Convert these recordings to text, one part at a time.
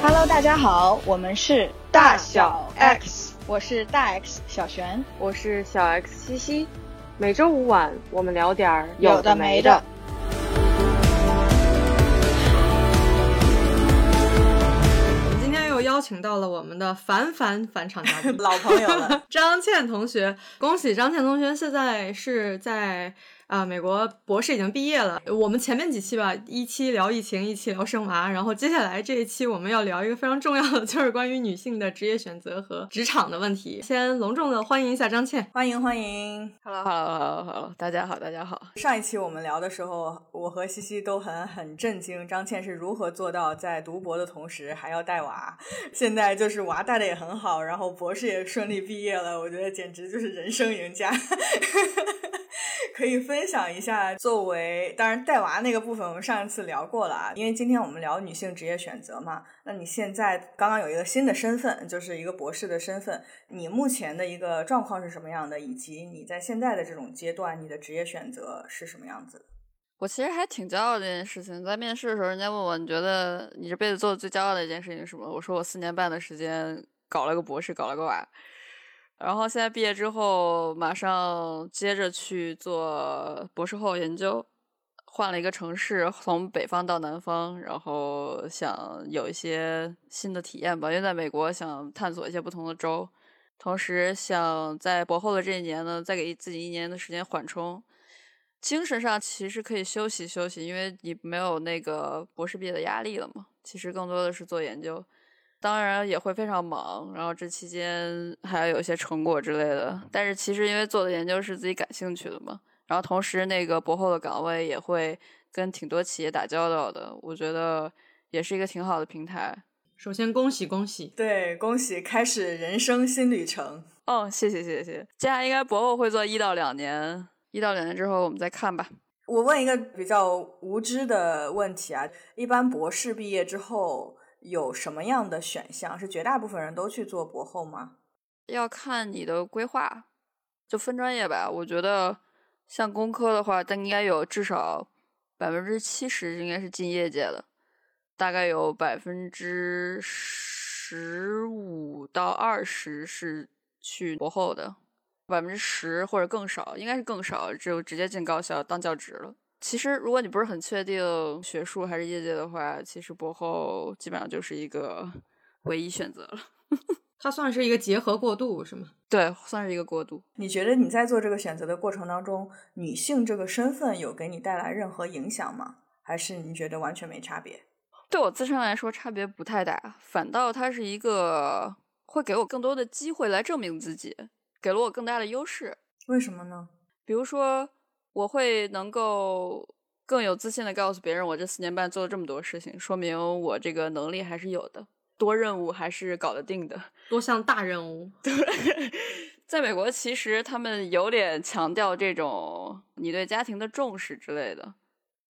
Hello，大家好，我们是大小 X，我是大 X 小璇，我是小 X 西西。每周五晚，我们聊点儿有的没的。我们今天又邀请到了我们的凡凡返场嘉宾，老朋友了，张倩同学。恭喜张倩同学，现在是在。啊，美国博士已经毕业了。我们前面几期吧，一期聊疫情，一期聊生娃，然后接下来这一期我们要聊一个非常重要的，就是关于女性的职业选择和职场的问题。先隆重的欢迎一下张倩，欢迎欢迎，Hello，Hello，Hello，大家好，大家好。上一期我们聊的时候，我和西西都很很震惊，张倩是如何做到在读博的同时还要带娃，现在就是娃带的也很好，然后博士也顺利毕业了，我觉得简直就是人生赢家。可以分享一下，作为当然带娃那个部分，我们上一次聊过了啊。因为今天我们聊女性职业选择嘛，那你现在刚刚有一个新的身份，就是一个博士的身份，你目前的一个状况是什么样的？以及你在现在的这种阶段，你的职业选择是什么样子的？我其实还挺骄傲这件事情。在面试的时候，人家问我，你觉得你这辈子做的最骄傲的一件事情是什么？我说我四年半的时间搞了个博士，搞了个娃。然后现在毕业之后，马上接着去做博士后研究，换了一个城市，从北方到南方，然后想有一些新的体验吧。因为在美国想探索一些不同的州，同时想在博后的这一年呢，再给自己一年的时间缓冲，精神上其实可以休息休息，因为你没有那个博士毕业的压力了嘛。其实更多的是做研究。当然也会非常忙，然后这期间还要有一些成果之类的。但是其实因为做的研究是自己感兴趣的嘛，然后同时那个博后的岗位也会跟挺多企业打交道的，我觉得也是一个挺好的平台。首先恭喜恭喜，对，恭喜开始人生新旅程。哦，谢谢谢谢。接下来应该博后会做一到两年，一到两年之后我们再看吧。我问一个比较无知的问题啊，一般博士毕业之后。有什么样的选项？是绝大部分人都去做博后吗？要看你的规划，就分专业吧。我觉得像工科的话，它应该有至少百分之七十应该是进业界的，大概有百分之十五到二十是去博后的，百分之十或者更少，应该是更少，就直接进高校当教职了。其实，如果你不是很确定学术还是业界的话，其实博后基本上就是一个唯一选择了。它算是一个结合过渡，是吗？对，算是一个过渡。你觉得你在做这个选择的过程当中，女性这个身份有给你带来任何影响吗？还是你觉得完全没差别？对我自身来说，差别不太大，反倒它是一个会给我更多的机会来证明自己，给了我更大的优势。为什么呢？比如说。我会能够更有自信的告诉别人，我这四年半做了这么多事情，说明我这个能力还是有的，多任务还是搞得定的，多项大任务。对，在美国其实他们有点强调这种你对家庭的重视之类的。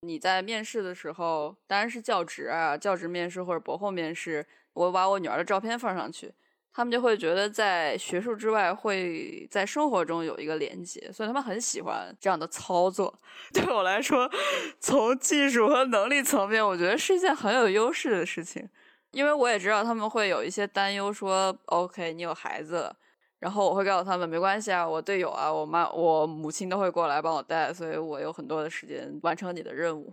你在面试的时候，当然是教职啊，教职面试或者博后面试，我把我女儿的照片放上去。他们就会觉得在学术之外会在生活中有一个连接，所以他们很喜欢这样的操作。对我来说，从技术和能力层面，我觉得是一件很有优势的事情。因为我也知道他们会有一些担忧，说 “OK，你有孩子了”，然后我会告诉他们没关系啊，我队友啊，我妈、我母亲都会过来帮我带，所以我有很多的时间完成你的任务。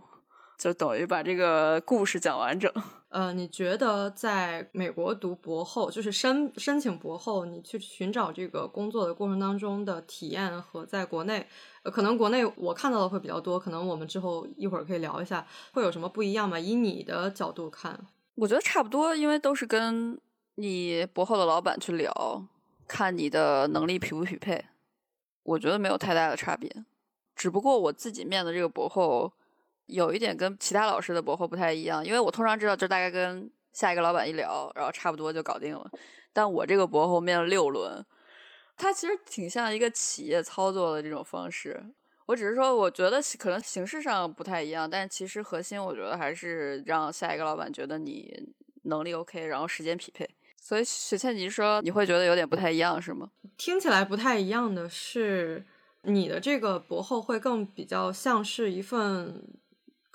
就等于把这个故事讲完整。呃，你觉得在美国读博后，就是申申请博后，你去寻找这个工作的过程当中的体验和在国内，可能国内我看到的会比较多，可能我们之后一会儿可以聊一下，会有什么不一样吗？以你的角度看，我觉得差不多，因为都是跟你博后的老板去聊，看你的能力匹不匹配，我觉得没有太大的差别。只不过我自己面的这个博后。有一点跟其他老师的博后不太一样，因为我通常知道就大概跟下一个老板一聊，然后差不多就搞定了。但我这个博后面了六轮，它其实挺像一个企业操作的这种方式。我只是说，我觉得可能形式上不太一样，但其实核心我觉得还是让下一个老板觉得你能力 OK，然后时间匹配。所以雪倩，你说你会觉得有点不太一样是吗？听起来不太一样的是，你的这个博后会更比较像是一份。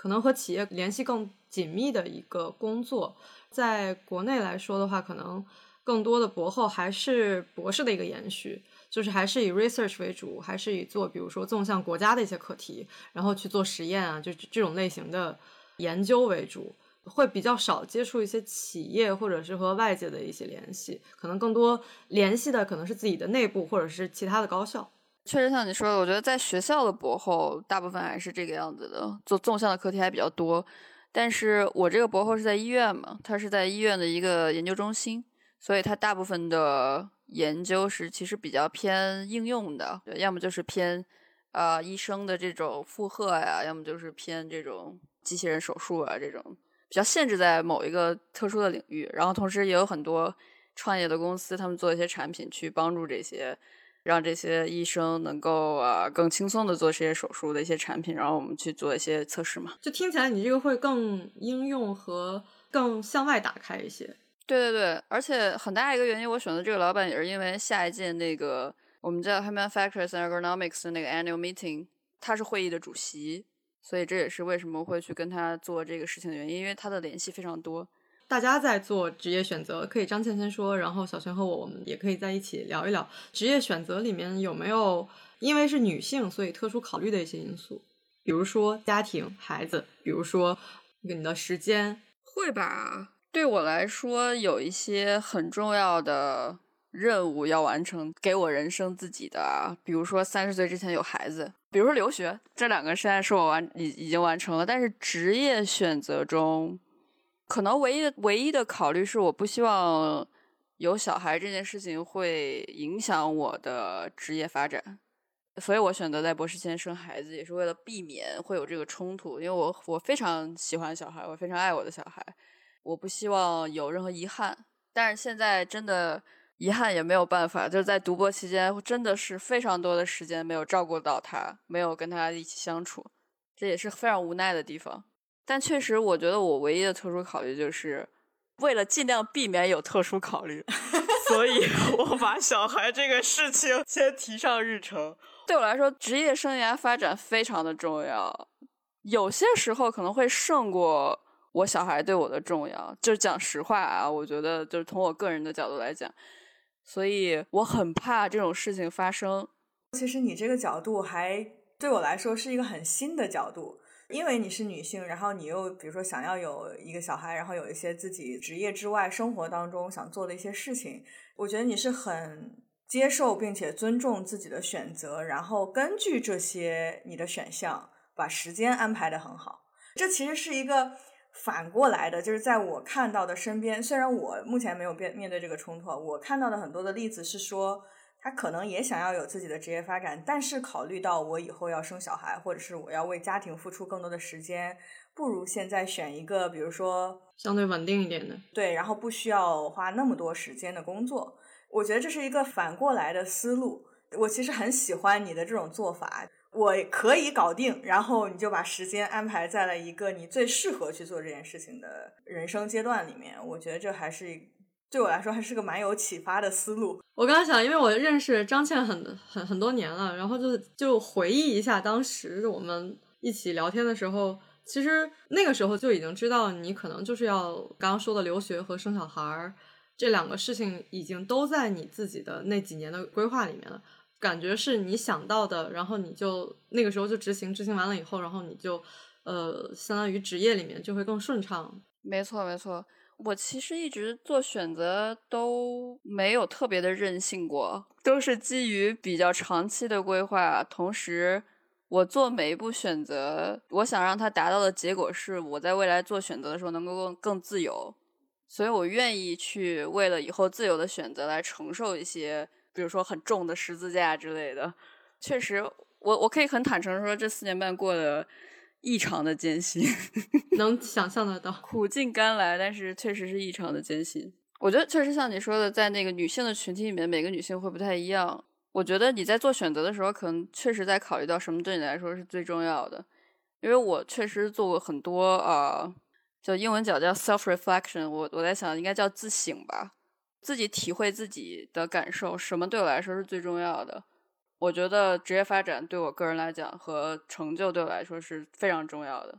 可能和企业联系更紧密的一个工作。在国内来说的话，可能更多的博后还是博士的一个延续，就是还是以 research 为主，还是以做比如说纵向国家的一些课题，然后去做实验啊，就这种类型的研究为主，会比较少接触一些企业或者是和外界的一些联系，可能更多联系的可能是自己的内部或者是其他的高校。确实像你说的，我觉得在学校的博后大部分还是这个样子的，做纵向的课题还比较多。但是我这个博后是在医院嘛，他是在医院的一个研究中心，所以他大部分的研究是其实比较偏应用的，要么就是偏啊医生的这种负荷呀，要么就是偏这种机器人手术啊这种比较限制在某一个特殊的领域。然后同时也有很多创业的公司，他们做一些产品去帮助这些。让这些医生能够啊更轻松的做这些手术的一些产品，然后我们去做一些测试嘛。就听起来你这个会更应用和更向外打开一些。对对对，而且很大一个原因，我选择这个老板也是因为下一届那个我们叫 Human Factors and Ergonomics 的那个 Annual Meeting，他是会议的主席，所以这也是为什么会去跟他做这个事情的原因，因为他的联系非常多。大家在做职业选择，可以张倩先说，然后小泉和我，我们也可以在一起聊一聊职业选择里面有没有因为是女性所以特殊考虑的一些因素，比如说家庭、孩子，比如说你的时间，会吧？对我来说，有一些很重要的任务要完成，给我人生自己的，比如说三十岁之前有孩子，比如说留学，这两个现在是我完已已经完成了，但是职业选择中。可能唯一的唯一的考虑是，我不希望有小孩这件事情会影响我的职业发展，所以我选择在博士前生孩子，也是为了避免会有这个冲突。因为我我非常喜欢小孩，我非常爱我的小孩，我不希望有任何遗憾。但是现在真的遗憾也没有办法，就是在读博期间真的是非常多的时间没有照顾到他，没有跟他一起相处，这也是非常无奈的地方。但确实，我觉得我唯一的特殊考虑就是，为了尽量避免有特殊考虑，所以我把小孩这个事情先提上日程。对我来说，职业生涯发展非常的重要，有些时候可能会胜过我小孩对我的重要。就是讲实话啊，我觉得就是从我个人的角度来讲，所以我很怕这种事情发生。其实你这个角度还对我来说是一个很新的角度。因为你是女性，然后你又比如说想要有一个小孩，然后有一些自己职业之外生活当中想做的一些事情，我觉得你是很接受并且尊重自己的选择，然后根据这些你的选项把时间安排的很好。这其实是一个反过来的，就是在我看到的身边，虽然我目前没有面面对这个冲突，我看到的很多的例子是说。他可能也想要有自己的职业发展，但是考虑到我以后要生小孩，或者是我要为家庭付出更多的时间，不如现在选一个，比如说相对稳定一点的，对，然后不需要花那么多时间的工作。我觉得这是一个反过来的思路。我其实很喜欢你的这种做法，我可以搞定，然后你就把时间安排在了一个你最适合去做这件事情的人生阶段里面。我觉得这还是。对我来说还是个蛮有启发的思路。我刚刚想，因为我认识张倩很很很多年了，然后就就回忆一下当时我们一起聊天的时候，其实那个时候就已经知道你可能就是要刚刚说的留学和生小孩儿这两个事情，已经都在你自己的那几年的规划里面了。感觉是你想到的，然后你就那个时候就执行，执行完了以后，然后你就呃，相当于职业里面就会更顺畅。没错，没错。我其实一直做选择都没有特别的任性过，都是基于比较长期的规划。同时，我做每一步选择，我想让它达到的结果是我在未来做选择的时候能够更更自由，所以我愿意去为了以后自由的选择来承受一些，比如说很重的十字架之类的。确实，我我可以很坦诚说，这四年半过的。异常的艰辛，能想象得到，苦尽甘来，但是确实是异常的艰辛。我觉得确实像你说的，在那个女性的群体里面，每个女性会不太一样。我觉得你在做选择的时候，可能确实在考虑到什么对你来说是最重要的。因为我确实做过很多啊，就英文讲叫 self reflection，我我在想应该叫自省吧，自己体会自己的感受，什么对我来说是最重要的。我觉得职业发展对我个人来讲和成就对我来说是非常重要的，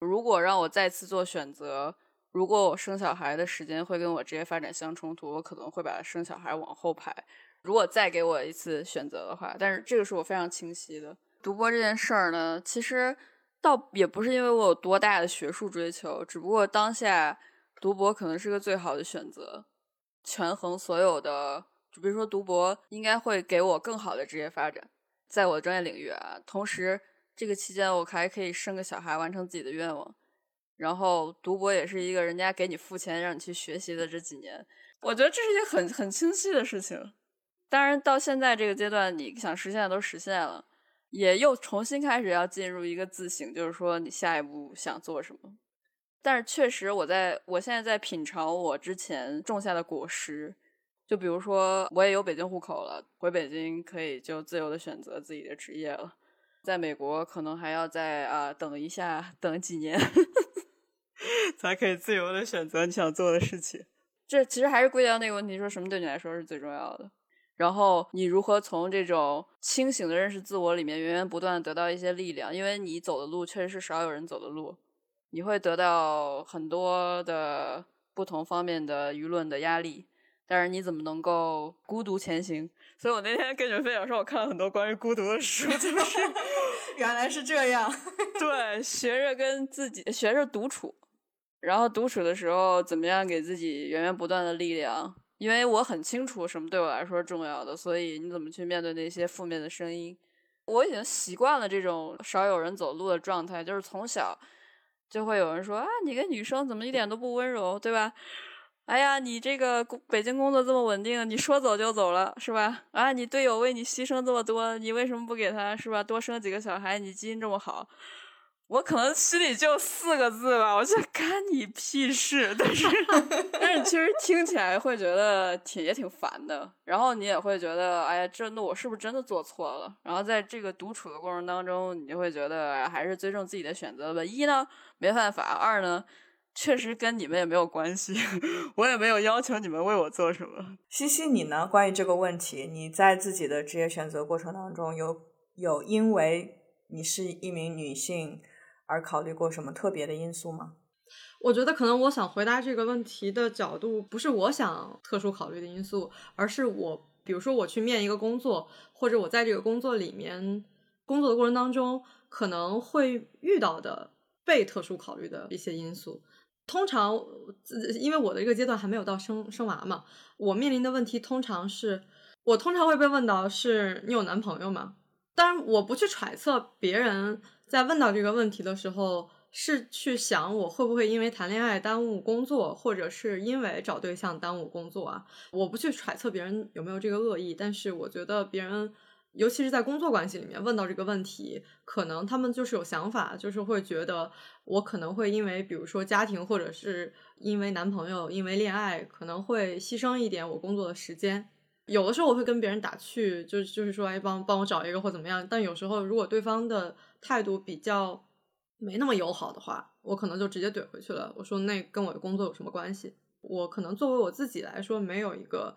如果让我再次做选择，如果我生小孩的时间会跟我职业发展相冲突，我可能会把生小孩往后排。如果再给我一次选择的话，但是这个是我非常清晰的。读博这件事儿呢，其实倒也不是因为我有多大的学术追求，只不过当下读博可能是个最好的选择，权衡所有的。就比如说读博应该会给我更好的职业发展，在我的专业领域啊。同时，这个期间我还可以生个小孩，完成自己的愿望。然后读博也是一个人家给你付钱让你去学习的这几年，我觉得这是一个很很清晰的事情。当然，到现在这个阶段，你想实现的都实现了，也又重新开始要进入一个自省，就是说你下一步想做什么。但是确实，我在我现在在品尝我之前种下的果实。就比如说，我也有北京户口了，回北京可以就自由的选择自己的职业了。在美国，可能还要再啊等一下，等几年，才可以自由的选择你想做的事情。这其实还是归到那个问题，说什么对你来说是最重要的？然后你如何从这种清醒的认识自我里面，源源不断得到一些力量？因为你走的路确实是少有人走的路，你会得到很多的不同方面的舆论的压力。但是你怎么能够孤独前行？所以我那天跟你们分享说，我看了很多关于孤独的书，就是 原来是这样。对，学着跟自己学着独处，然后独处的时候怎么样给自己源源不断的力量？因为我很清楚什么对我来说重要的，所以你怎么去面对那些负面的声音？我已经习惯了这种少有人走路的状态，就是从小就会有人说啊，你个女生怎么一点都不温柔，对吧？哎呀，你这个北京工作这么稳定，你说走就走了是吧？啊，你队友为你牺牲这么多，你为什么不给他是吧？多生几个小孩，你基因这么好，我可能心里就四个字吧，我就干你屁事。但是，但是其实听起来会觉得挺也挺烦的，然后你也会觉得，哎呀，这那我是不是真的做错了？然后在这个独处的过程当中，你就会觉得还是尊重自己的选择吧。一呢，没办法；二呢。确实跟你们也没有关系，我也没有要求你们为我做什么。西西，你呢？关于这个问题，你在自己的职业选择过程当中，有有因为你是一名女性而考虑过什么特别的因素吗？我觉得可能我想回答这个问题的角度，不是我想特殊考虑的因素，而是我，比如说我去面一个工作，或者我在这个工作里面工作的过程当中，可能会遇到的被特殊考虑的一些因素。通常，因为我的这个阶段还没有到生生娃嘛，我面临的问题通常是，我通常会被问到是你有男朋友吗？当然，我不去揣测别人在问到这个问题的时候是去想我会不会因为谈恋爱耽误工作，或者是因为找对象耽误工作啊？我不去揣测别人有没有这个恶意，但是我觉得别人。尤其是在工作关系里面问到这个问题，可能他们就是有想法，就是会觉得我可能会因为，比如说家庭，或者是因为男朋友，因为恋爱，可能会牺牲一点我工作的时间。有的时候我会跟别人打趣，就就是说，哎，帮帮我找一个或怎么样。但有时候如果对方的态度比较没那么友好的话，我可能就直接怼回去了。我说，那跟我的工作有什么关系？我可能作为我自己来说，没有一个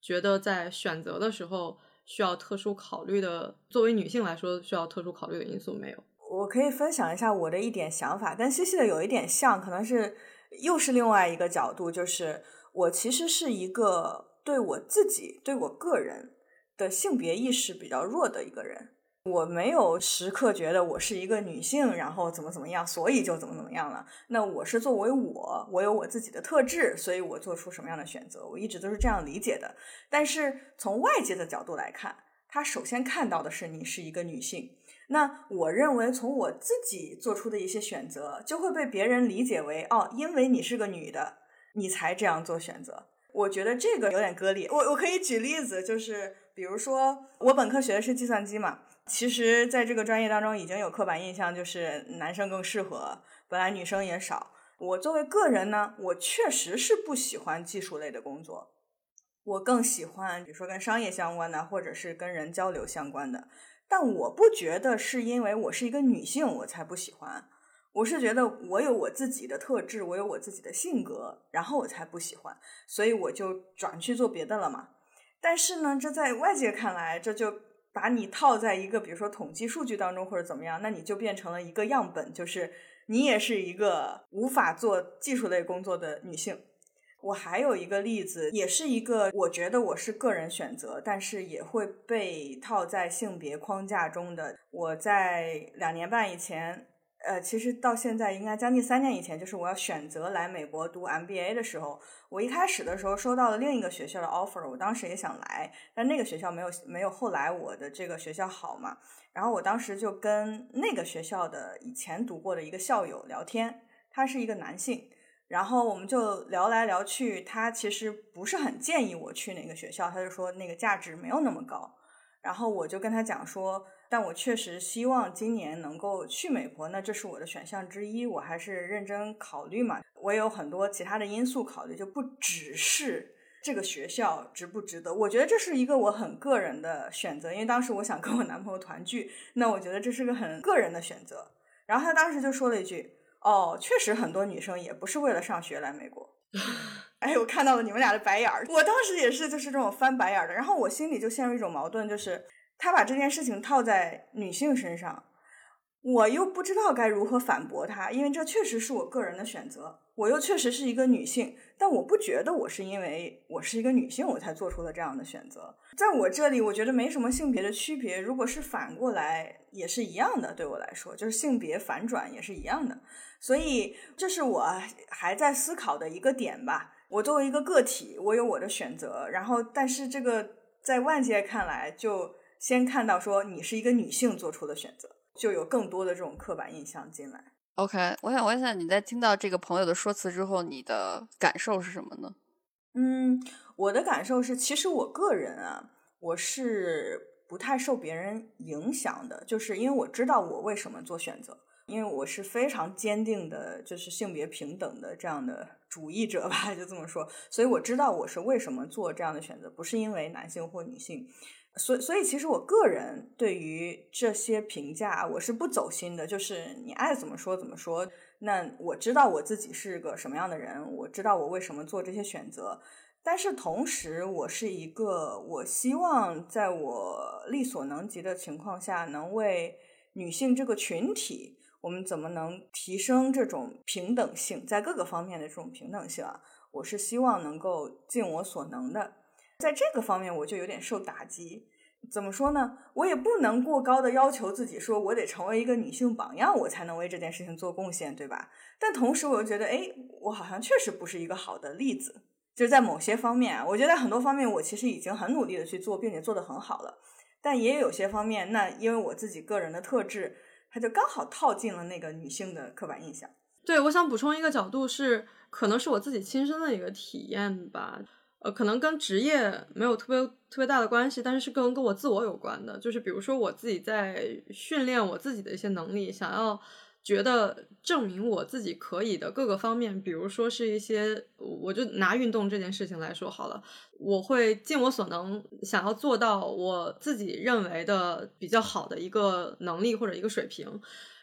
觉得在选择的时候。需要特殊考虑的，作为女性来说需要特殊考虑的因素没有。我可以分享一下我的一点想法，跟西西的有一点像，可能是又是另外一个角度，就是我其实是一个对我自己、对我个人的性别意识比较弱的一个人。我没有时刻觉得我是一个女性，然后怎么怎么样，所以就怎么怎么样了。那我是作为我，我有我自己的特质，所以我做出什么样的选择，我一直都是这样理解的。但是从外界的角度来看，他首先看到的是你是一个女性。那我认为从我自己做出的一些选择，就会被别人理解为哦，因为你是个女的，你才这样做选择。我觉得这个有点割裂。我我可以举例子，就是比如说我本科学的是计算机嘛。其实，在这个专业当中，已经有刻板印象，就是男生更适合，本来女生也少。我作为个人呢，我确实是不喜欢技术类的工作，我更喜欢，比如说跟商业相关的，或者是跟人交流相关的。但我不觉得是因为我是一个女性，我才不喜欢。我是觉得我有我自己的特质，我有我自己的性格，然后我才不喜欢，所以我就转去做别的了嘛。但是呢，这在外界看来，这就。把你套在一个比如说统计数据当中或者怎么样，那你就变成了一个样本，就是你也是一个无法做技术类工作的女性。我还有一个例子，也是一个我觉得我是个人选择，但是也会被套在性别框架中的。我在两年半以前，呃，其实到现在应该将近三年以前，就是我要选择来美国读 MBA 的时候，我一开始的时候收到了另一个学校的 offer，我当时也想来，但那个学校没有没有后来我的这个学校好嘛。然后我当时就跟那个学校的以前读过的一个校友聊天，他是一个男性。然后我们就聊来聊去，他其实不是很建议我去那个学校，他就说那个价值没有那么高。然后我就跟他讲说，但我确实希望今年能够去美国，那这是我的选项之一，我还是认真考虑嘛。我有很多其他的因素考虑，就不只是这个学校值不值得。我觉得这是一个我很个人的选择，因为当时我想跟我男朋友团聚，那我觉得这是个很个人的选择。然后他当时就说了一句。哦，确实很多女生也不是为了上学来美国。哎，我看到了你们俩的白眼儿，我当时也是就是这种翻白眼儿的，然后我心里就陷入一种矛盾，就是他把这件事情套在女性身上。我又不知道该如何反驳他，因为这确实是我个人的选择。我又确实是一个女性，但我不觉得我是因为我是一个女性我才做出了这样的选择。在我这里，我觉得没什么性别的区别。如果是反过来，也是一样的。对我来说，就是性别反转也是一样的。所以，这是我还在思考的一个点吧。我作为一个个体，我有我的选择。然后，但是这个在外界看来，就先看到说你是一个女性做出的选择。就有更多的这种刻板印象进来。OK，我想问一下，你在听到这个朋友的说辞之后，你的感受是什么呢？嗯，我的感受是，其实我个人啊，我是不太受别人影响的，就是因为我知道我为什么做选择，因为我是非常坚定的，就是性别平等的这样的主义者吧，就这么说，所以我知道我是为什么做这样的选择，不是因为男性或女性。所所以，其实我个人对于这些评价，我是不走心的。就是你爱怎么说怎么说。那我知道我自己是个什么样的人，我知道我为什么做这些选择。但是同时，我是一个，我希望在我力所能及的情况下，能为女性这个群体，我们怎么能提升这种平等性，在各个方面的这种平等性啊？我是希望能够尽我所能的。在这个方面，我就有点受打击。怎么说呢？我也不能过高的要求自己，说我得成为一个女性榜样，我才能为这件事情做贡献，对吧？但同时，我又觉得，哎，我好像确实不是一个好的例子。就是在某些方面，我觉得很多方面我其实已经很努力的去做，并且做得很好了。但也有些方面，那因为我自己个人的特质，它就刚好套进了那个女性的刻板印象。对，我想补充一个角度是，可能是我自己亲身的一个体验吧。呃，可能跟职业没有特别特别大的关系，但是是跟跟我自我有关的。就是比如说我自己在训练我自己的一些能力，想要觉得证明我自己可以的各个方面，比如说是一些，我就拿运动这件事情来说好了，我会尽我所能想要做到我自己认为的比较好的一个能力或者一个水平。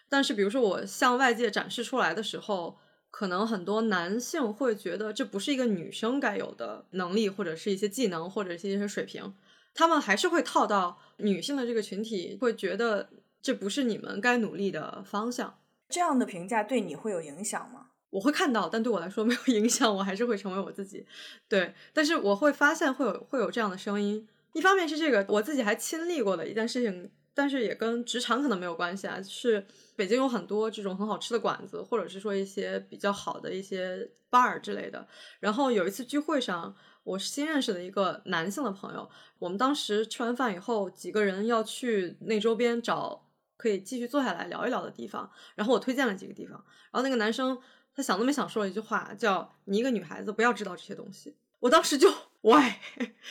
但是比如说我向外界展示出来的时候。可能很多男性会觉得这不是一个女生该有的能力，或者是一些技能，或者是一些水平，他们还是会套到女性的这个群体，会觉得这不是你们该努力的方向。这样的评价对你会有影响吗？我会看到，但对我来说没有影响，我还是会成为我自己。对，但是我会发现会有会有这样的声音。一方面是这个我自己还亲历过的一件事情，但是也跟职场可能没有关系啊，是。北京有很多这种很好吃的馆子，或者是说一些比较好的一些 bar 之类的。然后有一次聚会上，我新认识的一个男性的朋友，我们当时吃完饭以后，几个人要去那周边找可以继续坐下来聊一聊的地方。然后我推荐了几个地方，然后那个男生他想都没想说了一句话，叫“你一个女孩子不要知道这些东西”。我当时就 喂，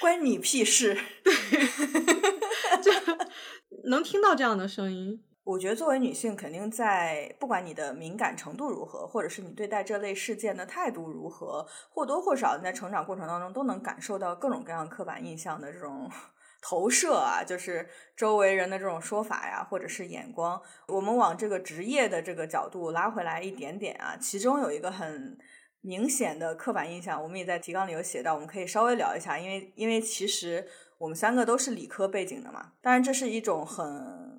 关你屁事！对，就能听到这样的声音。我觉得作为女性，肯定在不管你的敏感程度如何，或者是你对待这类事件的态度如何，或多或少你在成长过程当中都能感受到各种各样刻板印象的这种 投射啊，就是周围人的这种说法呀，或者是眼光。我们往这个职业的这个角度拉回来一点点啊，其中有一个很明显的刻板印象，我们也在提纲里有写到，我们可以稍微聊一下，因为因为其实我们三个都是理科背景的嘛，当然这是一种很。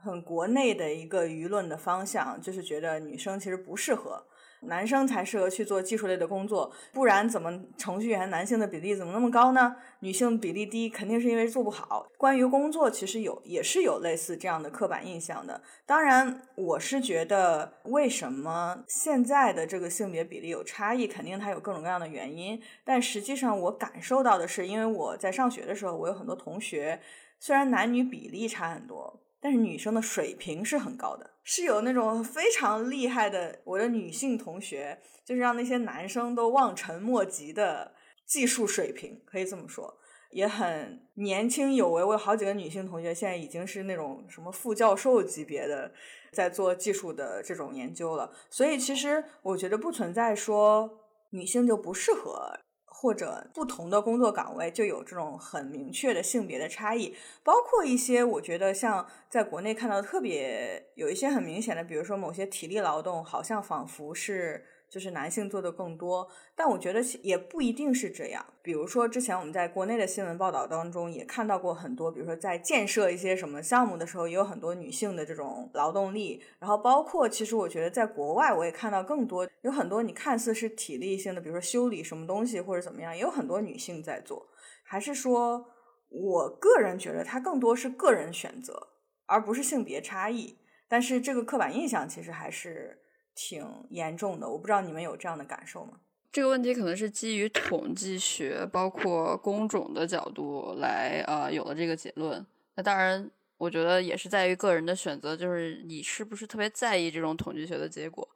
很国内的一个舆论的方向，就是觉得女生其实不适合。男生才适合去做技术类的工作，不然怎么程序员男性的比例怎么那么高呢？女性比例低，肯定是因为做不好。关于工作，其实有也是有类似这样的刻板印象的。当然，我是觉得为什么现在的这个性别比例有差异，肯定它有各种各样的原因。但实际上，我感受到的是，因为我在上学的时候，我有很多同学，虽然男女比例差很多。但是女生的水平是很高的，是有那种非常厉害的。我的女性同学就是让那些男生都望尘莫及的技术水平，可以这么说，也很年轻有为。我有好几个女性同学现在已经是那种什么副教授级别的，在做技术的这种研究了。所以其实我觉得不存在说女性就不适合。或者不同的工作岗位就有这种很明确的性别的差异，包括一些我觉得像在国内看到特别有一些很明显的，比如说某些体力劳动，好像仿佛是。就是男性做的更多，但我觉得也不一定是这样。比如说，之前我们在国内的新闻报道当中也看到过很多，比如说在建设一些什么项目的时候，也有很多女性的这种劳动力。然后包括，其实我觉得在国外我也看到更多，有很多你看似是体力性的，比如说修理什么东西或者怎么样，也有很多女性在做。还是说，我个人觉得它更多是个人选择，而不是性别差异。但是这个刻板印象其实还是。挺严重的，我不知道你们有这样的感受吗？这个问题可能是基于统计学，包括工种的角度来啊，有了这个结论。那当然，我觉得也是在于个人的选择，就是你是不是特别在意这种统计学的结果。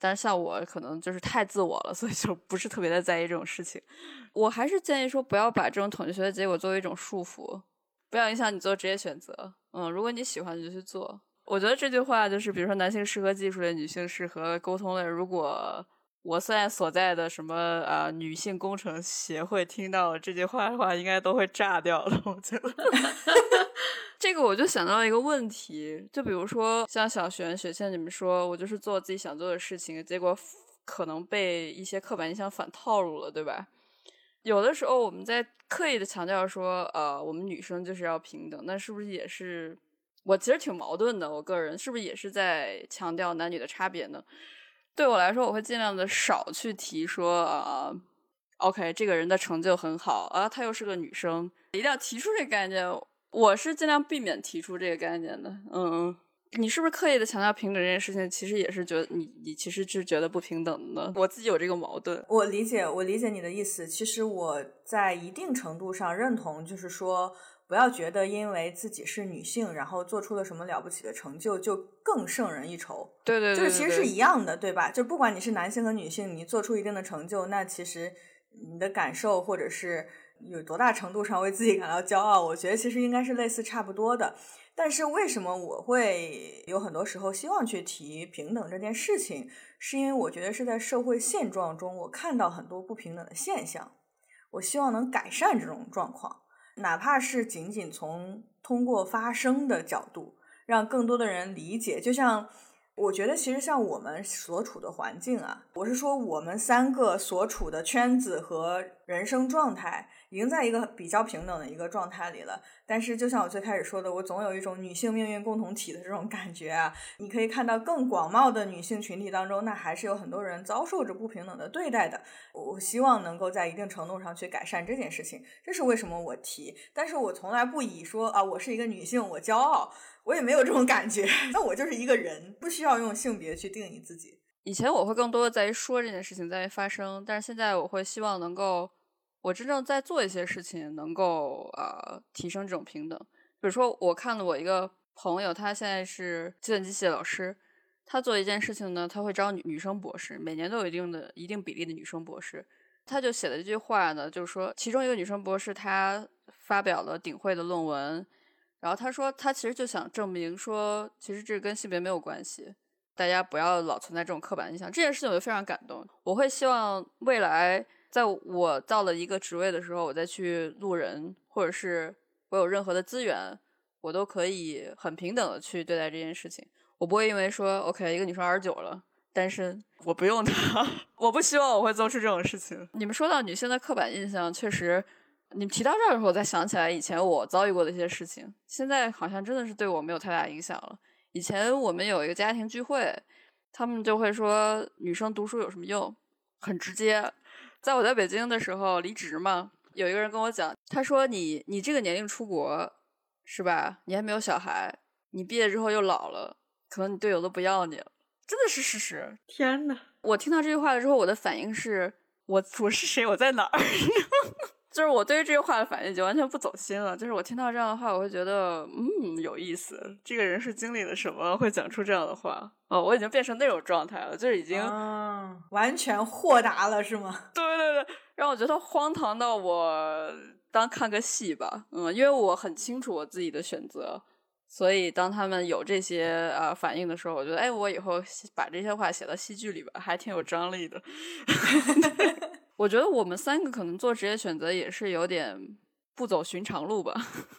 但是像我，可能就是太自我了，所以就不是特别的在意这种事情。我还是建议说，不要把这种统计学的结果作为一种束缚，不要影响你做职业选择。嗯，如果你喜欢，你就去做。我觉得这句话就是，比如说男性适合技术类，女性适合沟通类。如果我现在所在的什么啊女性工程协会听到这句话的话，应该都会炸掉的。我觉得，这个我就想到一个问题，就比如说像小璇、雪倩，你们说我就是做自己想做的事情，结果可能被一些刻板印象反套路了，对吧？有的时候我们在刻意的强调说，呃，我们女生就是要平等，那是不是也是？我其实挺矛盾的，我个人是不是也是在强调男女的差别呢？对我来说，我会尽量的少去提说啊，OK，这个人的成就很好啊，她又是个女生，一定要提出这个概念。我是尽量避免提出这个概念的。嗯，你是不是刻意的强调平等这件事情？其实也是觉得你，你其实是觉得不平等的。我自己有这个矛盾。我理解，我理解你的意思。其实我在一定程度上认同，就是说。不要觉得因为自己是女性，然后做出了什么了不起的成就，就更胜人一筹。对对，就是其实是一样的，对吧？就不管你是男性和女性，你做出一定的成就，那其实你的感受或者是有多大程度上为自己感到骄傲，我觉得其实应该是类似差不多的。但是为什么我会有很多时候希望去提平等这件事情，是因为我觉得是在社会现状中，我看到很多不平等的现象，我希望能改善这种状况。哪怕是仅仅从通过发声的角度，让更多的人理解，就像我觉得，其实像我们所处的环境啊，我是说我们三个所处的圈子和人生状态。已经在一个比较平等的一个状态里了，但是就像我最开始说的，我总有一种女性命运共同体的这种感觉啊。你可以看到更广袤的女性群体当中，那还是有很多人遭受着不平等的对待的。我希望能够在一定程度上去改善这件事情，这是为什么我提。但是我从来不以说啊，我是一个女性，我骄傲，我也没有这种感觉。那我就是一个人，不需要用性别去定义自己。以前我会更多的在于说这件事情在于发生，但是现在我会希望能够。我真正在做一些事情，能够呃提升这种平等。比如说，我看了我一个朋友，他现在是计算机系的老师，他做一件事情呢，他会招女女生博士，每年都有一定的一定比例的女生博士。他就写了一句话呢，就是说，其中一个女生博士她发表了顶会的论文，然后他说，他其实就想证明说，其实这跟性别没有关系，大家不要老存在这种刻板印象。这件事情我就非常感动，我会希望未来。在我到了一个职位的时候，我再去录人，或者是我有任何的资源，我都可以很平等的去对待这件事情。我不会因为说，OK，一个女生二十九了，单身，我不用她，我不希望我会做出这种事情。你们说到女性的刻板印象，确实，你们提到这儿的时候，我才想起来以前我遭遇过的一些事情，现在好像真的是对我没有太大影响了。以前我们有一个家庭聚会，他们就会说女生读书有什么用，很直接。在我在北京的时候离职嘛，有一个人跟我讲，他说你你这个年龄出国是吧？你还没有小孩，你毕业之后又老了，可能你队友都不要你了，真的是事实。天呐，我听到这句话了之后，我的反应是我我是谁？我在哪儿？就是我对于这句话的反应已经完全不走心了。就是我听到这样的话，我会觉得嗯有意思。这个人是经历了什么，会讲出这样的话？哦，我已经变成那种状态了，就是已经完全豁达了，是吗？对对对，让我觉得荒唐到我当看个戏吧。嗯，因为我很清楚我自己的选择，所以当他们有这些啊反应的时候，我觉得哎，我以后把这些话写到戏剧里边，还挺有张力的。我觉得我们三个可能做职业选择也是有点不走寻常路吧。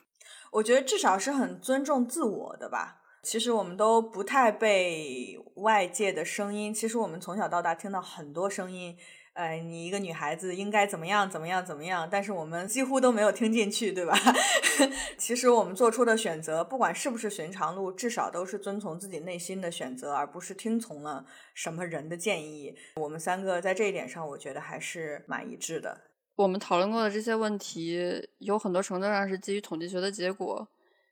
我觉得至少是很尊重自我的吧。其实我们都不太被外界的声音。其实我们从小到大听到很多声音。哎，你一个女孩子应该怎么样怎么样怎么样？但是我们几乎都没有听进去，对吧？其实我们做出的选择，不管是不是寻常路，至少都是遵从自己内心的选择，而不是听从了什么人的建议。我们三个在这一点上，我觉得还是蛮一致的。我们讨论过的这些问题，有很多程度上是基于统计学的结果，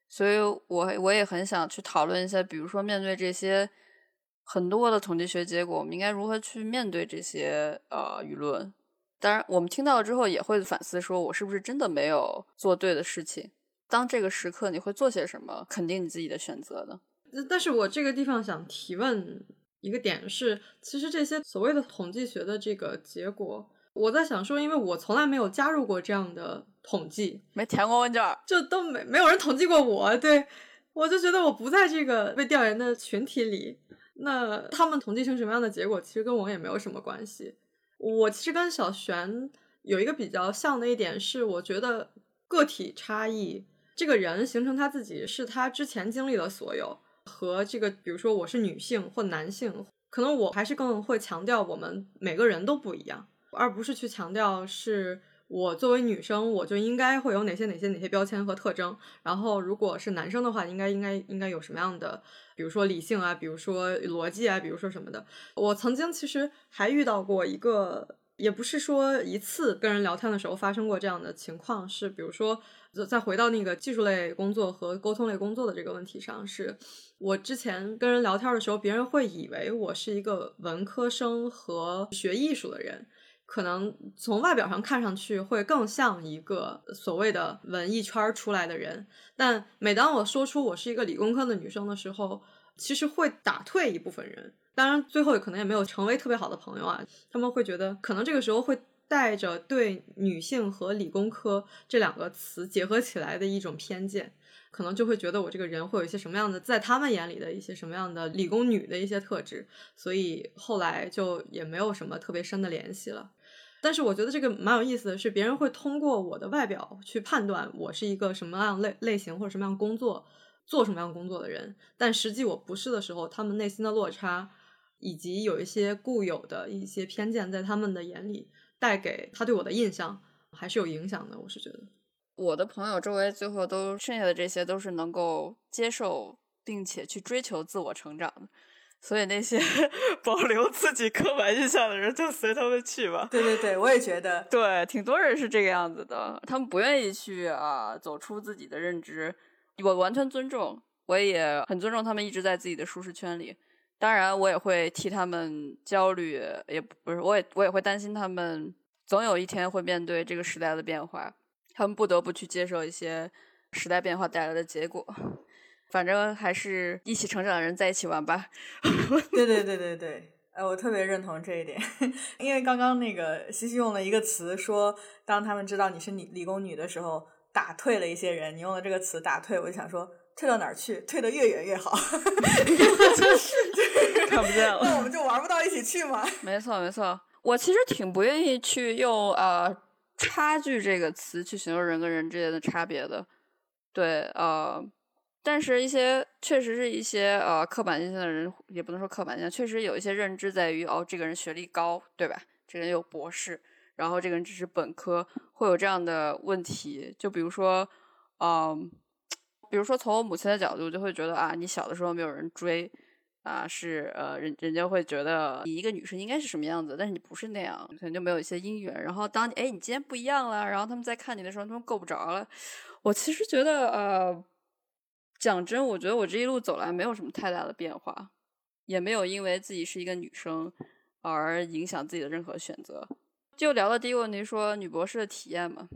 所以我我也很想去讨论一下，比如说面对这些。很多的统计学结果，我们应该如何去面对这些呃舆论？当然，我们听到了之后也会反思，说我是不是真的没有做对的事情？当这个时刻，你会做些什么？肯定你自己的选择呢？但是我这个地方想提问一个点是，其实这些所谓的统计学的这个结果，我在想说，因为我从来没有加入过这样的统计，没填过问卷，就都没没有人统计过我，对我就觉得我不在这个被调研的群体里。那他们统计成什么样的结果，其实跟我也没有什么关系。我其实跟小璇有一个比较像的一点是，我觉得个体差异，这个人形成他自己是他之前经历的所有，和这个比如说我是女性或男性，可能我还是更会强调我们每个人都不一样，而不是去强调是。我作为女生，我就应该会有哪些哪些哪些标签和特征。然后，如果是男生的话，应该应该应该有什么样的，比如说理性啊，比如说逻辑啊，比如说什么的。我曾经其实还遇到过一个，也不是说一次跟人聊天的时候发生过这样的情况，是比如说再回到那个技术类工作和沟通类工作的这个问题上，是我之前跟人聊天的时候，别人会以为我是一个文科生和学艺术的人。可能从外表上看上去会更像一个所谓的文艺圈出来的人，但每当我说出我是一个理工科的女生的时候，其实会打退一部分人。当然，最后也可能也没有成为特别好的朋友啊。他们会觉得，可能这个时候会带着对女性和理工科这两个词结合起来的一种偏见。可能就会觉得我这个人会有一些什么样的，在他们眼里的一些什么样的理工女的一些特质，所以后来就也没有什么特别深的联系了。但是我觉得这个蛮有意思的是，别人会通过我的外表去判断我是一个什么样类类型或者什么样工作做什么样工作的人，但实际我不是的时候，他们内心的落差以及有一些固有的一些偏见，在他们的眼里带给他对我的印象还是有影响的。我是觉得。我的朋友周围最后都剩下的这些都是能够接受并且去追求自我成长的，所以那些 保留自己刻板印象的人就随他们去吧。对对对，我也觉得，对，挺多人是这个样子的，他们不愿意去啊，走出自己的认知。我完全尊重，我也很尊重他们一直在自己的舒适圈里。当然，我也会替他们焦虑，也不是，我也我也会担心他们总有一天会面对这个时代的变化。他们不得不去接受一些时代变化带来的结果，反正还是一起成长的人在一起玩吧。对对对对对，哎，我特别认同这一点，因为刚刚那个西西用了一个词说，当他们知道你是理理工女的时候，打退了一些人。你用了这个词打退，我就想说，退到哪儿去？退得越远越好。看不见了，那我们就玩不到一起去吗？没错没错，我其实挺不愿意去用呃。差距这个词去形容人跟人之间的差别的，对，呃，但是一些确实是一些呃刻板印象的人，也不能说刻板印象，确实有一些认知在于哦，这个人学历高，对吧？这个人有博士，然后这个人只是本科，会有这样的问题。就比如说，嗯，比如说从我母亲的角度，就会觉得啊，你小的时候没有人追。啊，是呃，人人家会觉得你一个女生应该是什么样子，但是你不是那样，可能就没有一些姻缘。然后当你哎，你今天不一样了，然后他们在看你的时候，他们够不着了。我其实觉得，呃，讲真，我觉得我这一路走来没有什么太大的变化，也没有因为自己是一个女生而影响自己的任何选择。就聊到第一个问题，说女博士的体验嘛。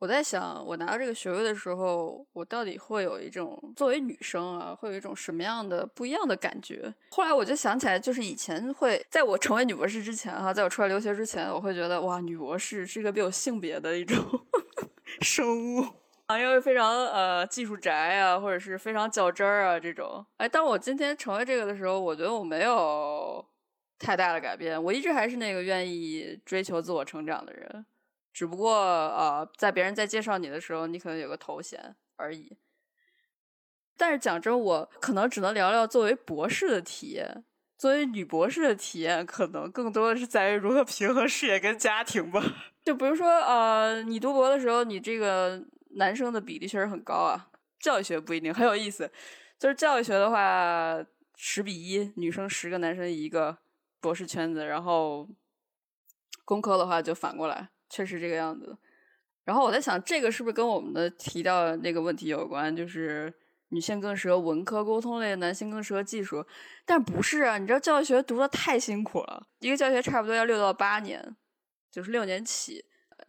我在想，我拿到这个学位的时候，我到底会有一种作为女生啊，会有一种什么样的不一样的感觉？后来我就想起来，就是以前会在我成为女博士之前哈，在我出来留学之前，我会觉得哇，女博士是一个没有性别的一种 生物啊，因为非常呃技术宅啊，或者是非常较真儿啊这种。哎，当我今天成为这个的时候，我觉得我没有太大的改变，我一直还是那个愿意追求自我成长的人。只不过，呃，在别人在介绍你的时候，你可能有个头衔而已。但是讲真，我可能只能聊聊作为博士的体验。作为女博士的体验，可能更多的是在于如何平衡事业跟家庭吧。就比如说，呃，你读博的时候，你这个男生的比例确实很高啊。教育学不一定很有意思，就是教育学的话，十比一，女生十个，男生一个，博士圈子。然后工科的话就反过来。确实这个样子，然后我在想，这个是不是跟我们的提到那个问题有关？就是女性更适合文科沟通类，男性更适合技术，但不是啊！你知道教育学读的太辛苦了，一个教学差不多要六到八年，就是六年起，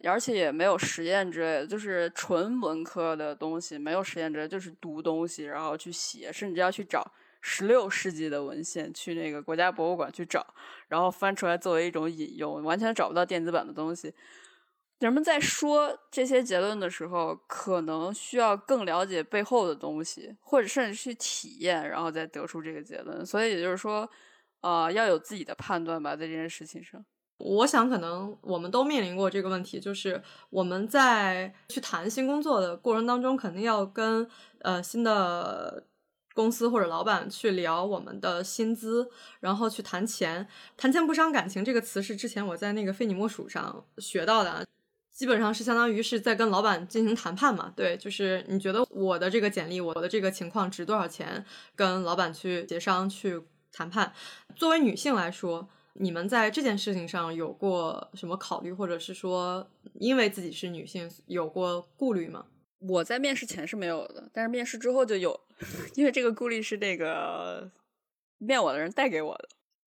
而且也没有实验之类的，就是纯文科的东西，没有实验之类，就是读东西，然后去写，甚至要去找十六世纪的文献，去那个国家博物馆去找，然后翻出来作为一种引用，完全找不到电子版的东西。人们在说这些结论的时候，可能需要更了解背后的东西，或者甚至去体验，然后再得出这个结论。所以也就是说，呃，要有自己的判断吧，在这件事情上。我想，可能我们都面临过这个问题，就是我们在去谈新工作的过程当中，肯定要跟呃新的公司或者老板去聊我们的薪资，然后去谈钱。谈钱不伤感情这个词是之前我在那个非你莫属上学到的。基本上是相当于是在跟老板进行谈判嘛，对，就是你觉得我的这个简历，我的这个情况值多少钱，跟老板去协商去谈判。作为女性来说，你们在这件事情上有过什么考虑，或者是说因为自己是女性有过顾虑吗？我在面试前是没有的，但是面试之后就有，因为这个顾虑是那个面我的人带给我的。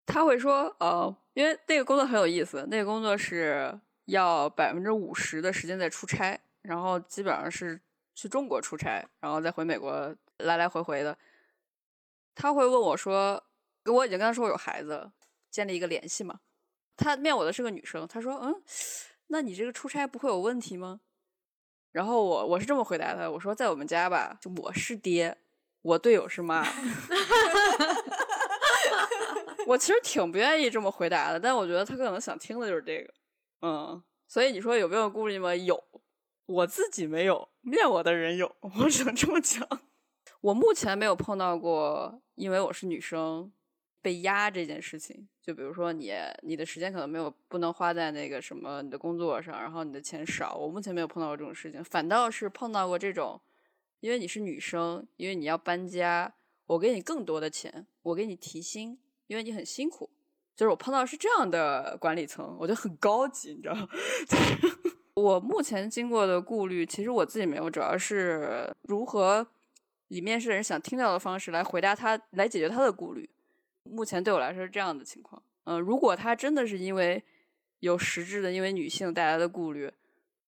他会说，呃，因为那个工作很有意思，那个工作是。要百分之五十的时间在出差，然后基本上是去中国出差，然后再回美国来来回回的。他会问我说：“我已经跟他说我有孩子了，建立一个联系嘛。”他面我的是个女生，他说：“嗯，那你这个出差不会有问题吗？”然后我我是这么回答他，我说：“在我们家吧，就我是爹，我队友是妈。”我其实挺不愿意这么回答的，但我觉得他可能想听的就是这个。嗯，所以你说有没有顾虑吗？有，我自己没有，面我的人有，我只能这么讲。我目前没有碰到过，因为我是女生被压这件事情。就比如说你，你的时间可能没有不能花在那个什么你的工作上，然后你的钱少。我目前没有碰到过这种事情，反倒是碰到过这种，因为你是女生，因为你要搬家，我给你更多的钱，我给你提薪，因为你很辛苦。就是我碰到是这样的管理层，我觉得很高级，你知道吗？我目前经过的顾虑，其实我自己没有，主要是如何以面试人想听到的方式来回答他，来解决他的顾虑。目前对我来说是这样的情况。嗯，如果他真的是因为有实质的因为女性带来的顾虑，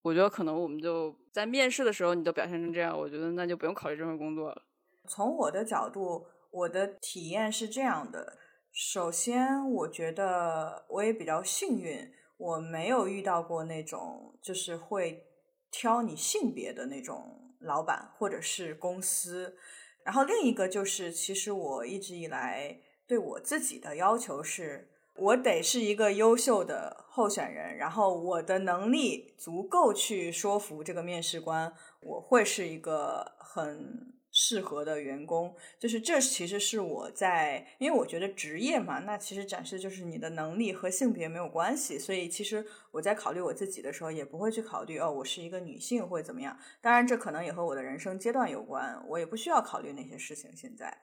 我觉得可能我们就在面试的时候你都表现成这样，我觉得那就不用考虑这份工作了。从我的角度，我的体验是这样的。首先，我觉得我也比较幸运，我没有遇到过那种就是会挑你性别的那种老板或者是公司。然后另一个就是，其实我一直以来对我自己的要求是，我得是一个优秀的候选人，然后我的能力足够去说服这个面试官，我会是一个很。适合的员工，就是这其实是我在，因为我觉得职业嘛，那其实展示就是你的能力和性别没有关系，所以其实我在考虑我自己的时候，也不会去考虑哦，我是一个女性会怎么样。当然，这可能也和我的人生阶段有关，我也不需要考虑那些事情现在。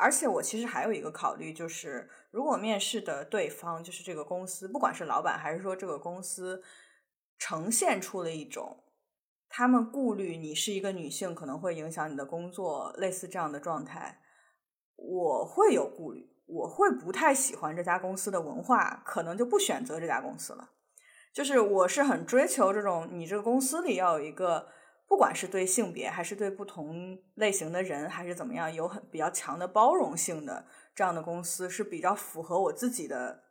而且我其实还有一个考虑，就是如果面试的对方就是这个公司，不管是老板还是说这个公司，呈现出了一种。他们顾虑你是一个女性，可能会影响你的工作，类似这样的状态，我会有顾虑，我会不太喜欢这家公司的文化，可能就不选择这家公司了。就是我是很追求这种，你这个公司里要有一个，不管是对性别，还是对不同类型的人，还是怎么样，有很比较强的包容性的这样的公司，是比较符合我自己的。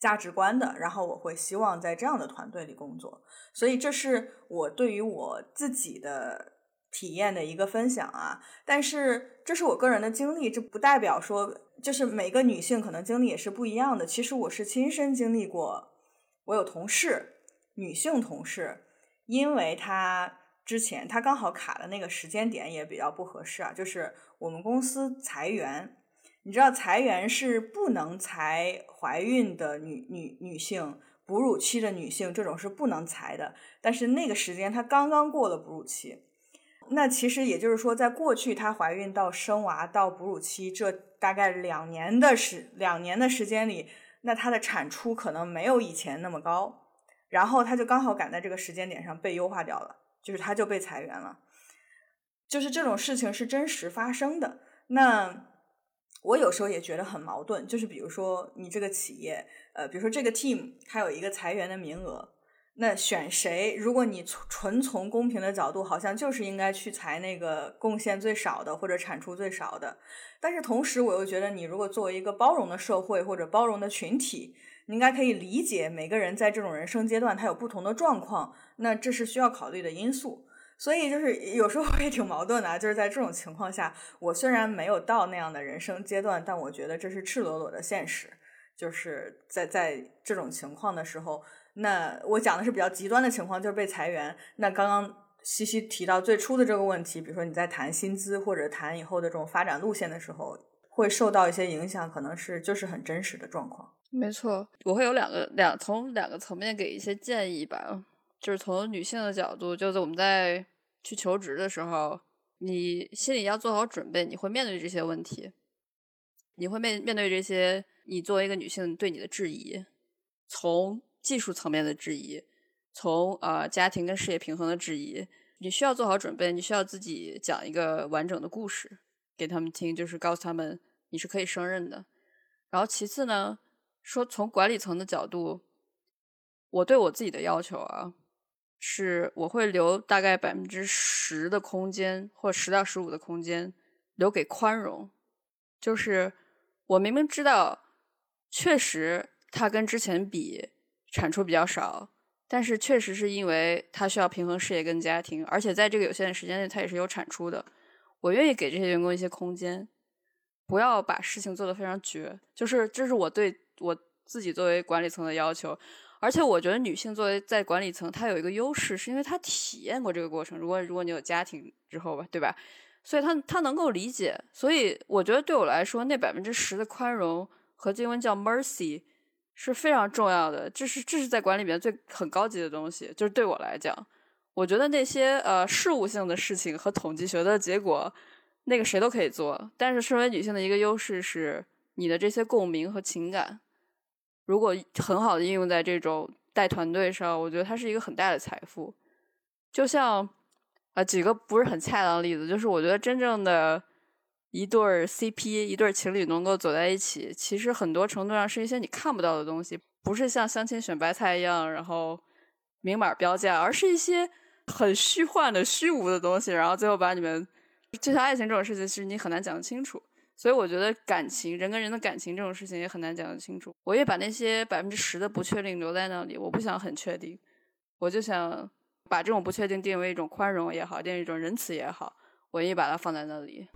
价值观的，然后我会希望在这样的团队里工作，所以这是我对于我自己的体验的一个分享啊。但是这是我个人的经历，这不代表说就是每个女性可能经历也是不一样的。其实我是亲身经历过，我有同事，女性同事，因为她之前她刚好卡的那个时间点也比较不合适啊，就是我们公司裁员。你知道裁员是不能裁怀孕的女女女性、哺乳期的女性，这种是不能裁的。但是那个时间她刚刚过了哺乳期，那其实也就是说，在过去她怀孕到生娃到哺乳期这大概两年的时两年的时间里，那她的产出可能没有以前那么高。然后她就刚好赶在这个时间点上被优化掉了，就是他就被裁员了。就是这种事情是真实发生的。那。我有时候也觉得很矛盾，就是比如说你这个企业，呃，比如说这个 team 它有一个裁员的名额，那选谁？如果你纯从公平的角度，好像就是应该去裁那个贡献最少的或者产出最少的。但是同时，我又觉得你如果作为一个包容的社会或者包容的群体，你应该可以理解每个人在这种人生阶段他有不同的状况，那这是需要考虑的因素。所以就是有时候也挺矛盾的，就是在这种情况下，我虽然没有到那样的人生阶段，但我觉得这是赤裸裸的现实。就是在在这种情况的时候，那我讲的是比较极端的情况，就是被裁员。那刚刚西西提到最初的这个问题，比如说你在谈薪资或者谈以后的这种发展路线的时候，会受到一些影响，可能是就是很真实的状况。没错，我会有两个两从两个层面给一些建议吧。就是从女性的角度，就是我们在去求职的时候，你心里要做好准备，你会面对这些问题，你会面面对这些你作为一个女性对你的质疑，从技术层面的质疑，从呃家庭跟事业平衡的质疑，你需要做好准备，你需要自己讲一个完整的故事给他们听，就是告诉他们你是可以胜任的。然后其次呢，说从管理层的角度，我对我自己的要求啊。是我会留大概百分之十的空间，或十到十五的空间留给宽容。就是我明明知道，确实他跟之前比产出比较少，但是确实是因为他需要平衡事业跟家庭，而且在这个有限的时间内，他也是有产出的。我愿意给这些员工一些空间，不要把事情做得非常绝。就是这是我对我自己作为管理层的要求。而且我觉得女性作为在管理层，她有一个优势，是因为她体验过这个过程。如果如果你有家庭之后吧，对吧？所以她她能够理解。所以我觉得对我来说，那百分之十的宽容和英文叫 mercy 是非常重要的。这是这是在管理里面最很高级的东西。就是对我来讲，我觉得那些呃事务性的事情和统计学的结果，那个谁都可以做。但是身为女性的一个优势是你的这些共鸣和情感。如果很好的应用在这种带团队上，我觉得它是一个很大的财富。就像啊，几个不是很恰当的例子，就是我觉得真正的一对 CP、一对情侣能够走在一起，其实很多程度上是一些你看不到的东西，不是像相亲选白菜一样，然后明码标价，而是一些很虚幻的、虚无的东西，然后最后把你们就像爱情这种事情，其实你很难讲得清楚。所以我觉得感情，人跟人的感情这种事情也很难讲得清楚。我也把那些百分之十的不确定留在那里，我不想很确定，我就想把这种不确定定为一种宽容也好，定为一种仁慈也好，我也把它放在那里。